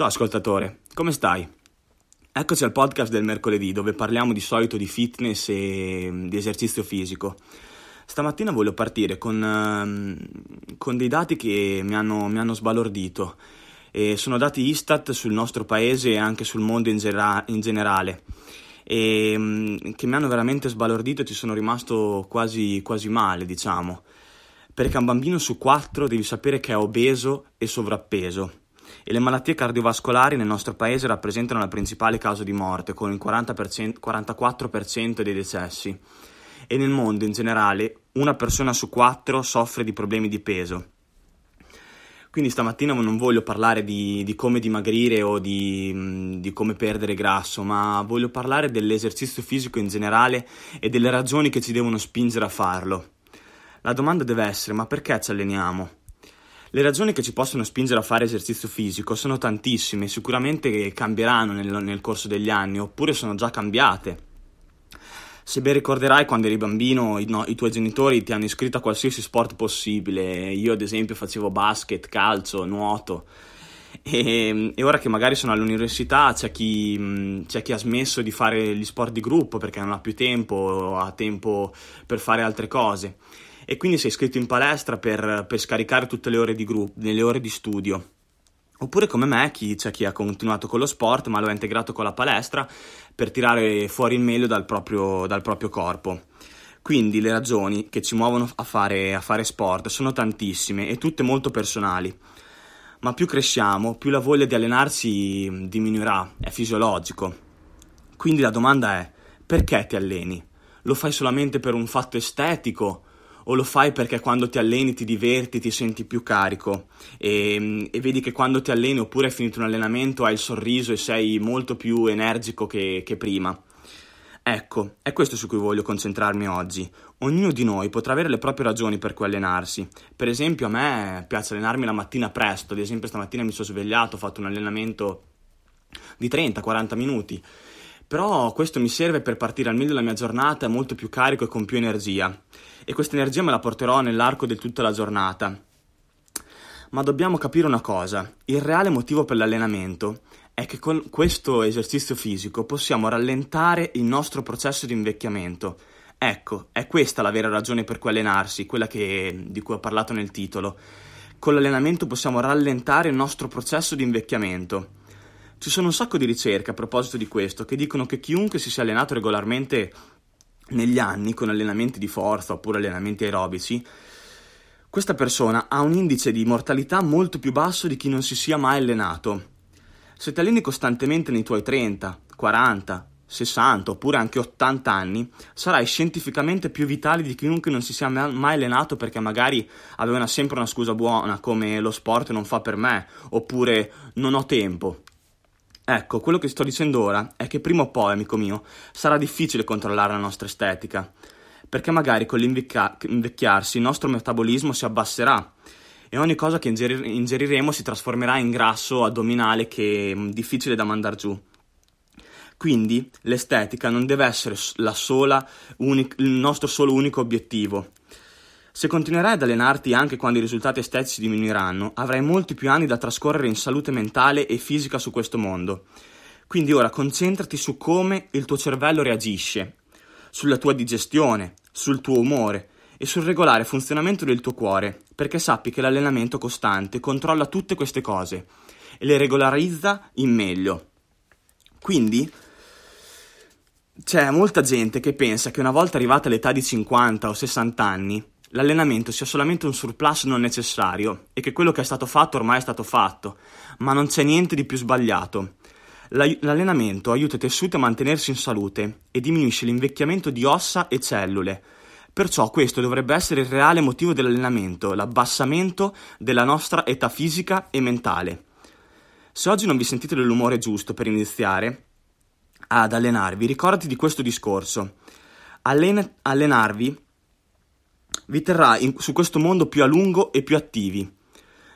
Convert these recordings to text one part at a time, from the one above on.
Ciao ascoltatore, come stai? Eccoci al podcast del mercoledì dove parliamo di solito di fitness e mm, di esercizio fisico. Stamattina voglio partire con, uh, con dei dati che mi hanno, mi hanno sbalordito. E sono dati Istat sul nostro paese e anche sul mondo in, gera- in generale e um, che mi hanno veramente sbalordito e ci sono rimasto quasi, quasi male, diciamo. Perché un bambino su quattro devi sapere che è obeso e sovrappeso e le malattie cardiovascolari nel nostro paese rappresentano la principale causa di morte, con il 40%, 44% dei decessi. E nel mondo in generale una persona su quattro soffre di problemi di peso. Quindi stamattina non voglio parlare di, di come dimagrire o di, di, come perdere grasso, ma voglio parlare dell'esercizio fisico in generale e delle ragioni che ci devono spingere a farlo. La domanda deve essere: ma perché ci alleniamo? Le ragioni che ci possono spingere a fare esercizio fisico sono tantissime, sicuramente cambieranno nel, nel corso degli anni, oppure sono già cambiate. Se ben ricorderai, quando eri bambino, i, no, i, tuoi genitori ti hanno iscritto a qualsiasi sport possibile. Io, ad esempio, facevo basket, calcio, nuoto. E, e ora che magari sono all'università, c'è chi, c'è chi, ha smesso di fare gli sport di gruppo perché non ha più tempo, o ha tempo per fare altre cose e quindi sei iscritto in palestra per, per scaricare tutte le ore di gruppo, le ore di studio. Oppure come me, chi, c'è chi ha continuato con lo sport ma lo ha integrato con la palestra per tirare fuori il meglio dal proprio, dal proprio corpo. Quindi le ragioni che ci muovono a fare, a fare sport sono tantissime e tutte molto personali. Ma più cresciamo, più la voglia di allenarsi diminuirà, è fisiologico. Quindi la domanda è, perché ti alleni? Lo fai solamente per un fatto estetico o lo fai perché quando ti alleni ti diverti, ti senti più carico e, e, vedi che quando ti alleni oppure hai finito un allenamento hai il sorriso e sei molto più energico che, che prima. Ecco, è questo su cui voglio concentrarmi oggi. Ognuno di noi potrà avere le proprie ragioni per cui allenarsi. Per esempio, a me piace allenarmi la mattina presto, ad esempio stamattina mi sono svegliato, ho fatto un allenamento di 30-40 minuti. Però questo mi serve per partire al meglio della mia giornata molto più carico e con più energia e questa energia me la porterò nell'arco di tutta la giornata. Ma dobbiamo capire una cosa, il reale motivo per l'allenamento è che con questo esercizio fisico possiamo rallentare il nostro processo di invecchiamento. Ecco, è questa la vera ragione per cui allenarsi, quella che, di cui ho parlato nel titolo. Con l'allenamento possiamo rallentare il nostro processo di invecchiamento. Ci sono un sacco di ricerche a proposito di questo che dicono che chiunque si sia allenato regolarmente negli anni con allenamenti di forza oppure allenamenti aerobici, questa persona ha un indice di mortalità molto più basso di chi non si sia mai allenato. Se ti alleni costantemente nei tuoi 30, 40, 60 oppure anche 80 anni, sarai scientificamente più vitale di chiunque non si sia mai allenato perché magari aveva sempre una scusa buona come lo sport non fa per me oppure non ho tempo. Ecco, quello che sto dicendo ora è che prima o poi, amico mio, sarà difficile controllare la nostra estetica, perché magari con l'invecchiarsi il nostro metabolismo si abbasserà e ogni cosa che ingerir- ingeriremo si trasformerà in grasso addominale che è mm, difficile da mandare giù. Quindi l'estetica non deve essere sola, unic- il nostro solo unico obiettivo, se continuerai ad allenarti anche quando i risultati estetici diminuiranno, avrai molti più anni da trascorrere in salute mentale e fisica su questo mondo. Quindi ora concentrati su come il tuo cervello reagisce, sulla tua digestione, sul tuo umore e sul regolare funzionamento del tuo cuore, perché sappi che l'allenamento costante controlla tutte queste cose e le regolarizza in meglio. Quindi c'è molta gente che pensa che una volta arrivata all'età di 50 o 60 anni l'allenamento sia solamente un surplus non necessario e che quello che è stato fatto ormai è stato fatto, ma non c'è niente di più sbagliato. L'allenamento aiuta i tessuti a mantenersi in salute e diminuisce l'invecchiamento di ossa e cellule. Perciò questo dovrebbe essere il reale motivo dell'allenamento, l'abbassamento della nostra età fisica e mentale. Se oggi non vi sentite dell'umore giusto per iniziare ad allenarvi, ricordati di questo discorso. Allen- allenarvi vi terrà in, su questo mondo più a lungo e più attivi.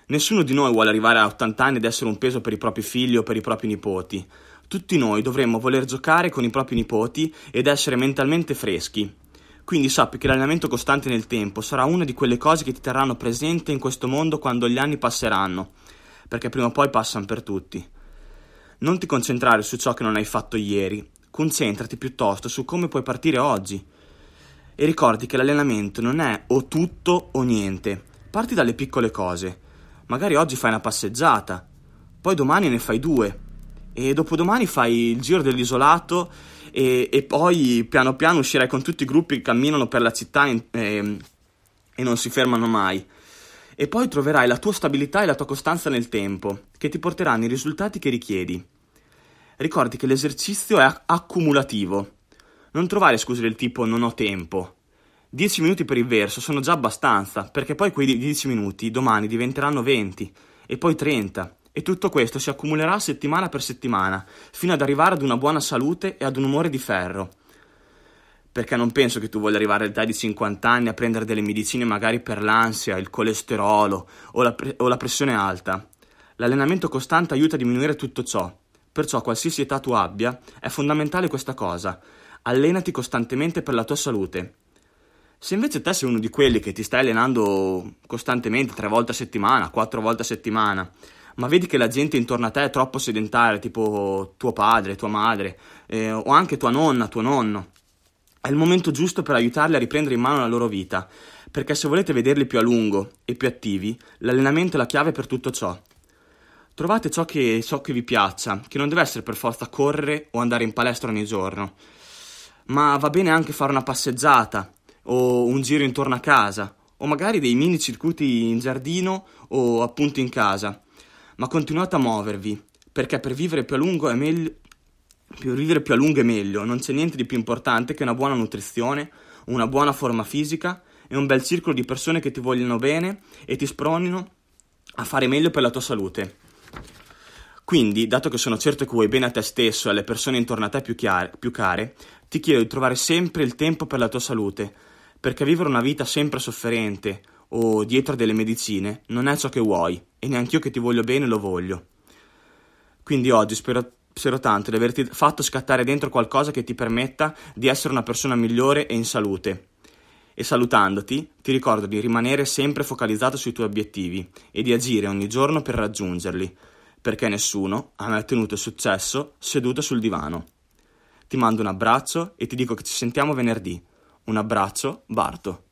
Nessuno di noi vuole arrivare a 80 anni ed essere un peso per i propri figli o per i propri nipoti. Tutti noi dovremmo voler giocare con i propri nipoti ed essere mentalmente freschi. Quindi sappi che l'allenamento costante nel tempo sarà una di quelle cose che ti terranno presente in questo mondo quando gli anni passeranno, perché prima o poi passano per tutti. Non ti concentrare su ciò che non hai fatto ieri, concentrati piuttosto su come puoi partire oggi. E ricordi che l'allenamento non è o tutto o niente. Parti dalle piccole cose. Magari oggi fai una passeggiata, poi domani ne fai due, e dopodomani fai il giro dell'isolato e, e, poi piano piano uscirai con tutti i gruppi che camminano per la città e, e, e non si fermano mai. E poi troverai la tua stabilità e la tua costanza nel tempo, che ti porteranno i risultati che richiedi. Ricordi che l'esercizio è accumulativo. Non trovare scuse del tipo non ho tempo. 10 minuti per il verso sono già abbastanza, perché poi quei 10 minuti domani diventeranno 20 e poi 30 e tutto questo si accumulerà settimana per settimana, fino ad arrivare ad una buona salute e ad un umore di ferro. Perché non penso che tu voglia arrivare all'età di 50 anni a prendere delle medicine magari per l'ansia, il colesterolo o la, pre- o la pressione alta. L'allenamento costante aiuta a diminuire tutto ciò. Perciò, qualsiasi età tu abbia, è fondamentale questa cosa. Allenati costantemente per la tua salute. Se invece te sei uno di quelli che ti stai allenando costantemente, tre volte a settimana, quattro volte a settimana, ma vedi che la gente intorno a te è troppo sedentaria, tipo tuo padre, tua madre, eh, o anche tua nonna, tuo nonno. È il momento giusto per aiutarli a riprendere in mano la loro vita, perché se volete vederli più a lungo e più attivi, l'allenamento è la chiave per tutto ciò. Trovate ciò che, ciò che vi piaccia, che non deve essere per forza correre o andare in palestra ogni giorno, ma va bene anche fare una passeggiata o un giro intorno a casa, o magari dei mini circuiti in giardino o appunto in casa ma continuate a muovervi, perché per vivere più a lungo è meglio per vivere più a lungo è meglio, non c'è niente di più importante che una buona nutrizione, una buona forma fisica e un bel circolo di persone che ti vogliono bene e ti spronino a fare meglio per la tua salute. Quindi, dato che sono certo che vuoi bene a te stesso e alle persone intorno a te più, chiare, più care, ti chiedo di trovare sempre il tempo per la tua salute, perché vivere una vita sempre sofferente o dietro delle medicine non è ciò che vuoi e neanche io che ti voglio bene lo voglio. Quindi oggi spero, spero tanto di averti fatto scattare dentro qualcosa che ti permetta di essere una persona migliore e in salute. E salutandoti, ti ricordo di rimanere sempre focalizzato sui tuoi obiettivi e di agire ogni giorno per raggiungerli, perché nessuno ha mai ottenuto successo seduto sul divano. Ti mando un abbraccio e ti dico che ci sentiamo venerdì. Un abbraccio, Barto.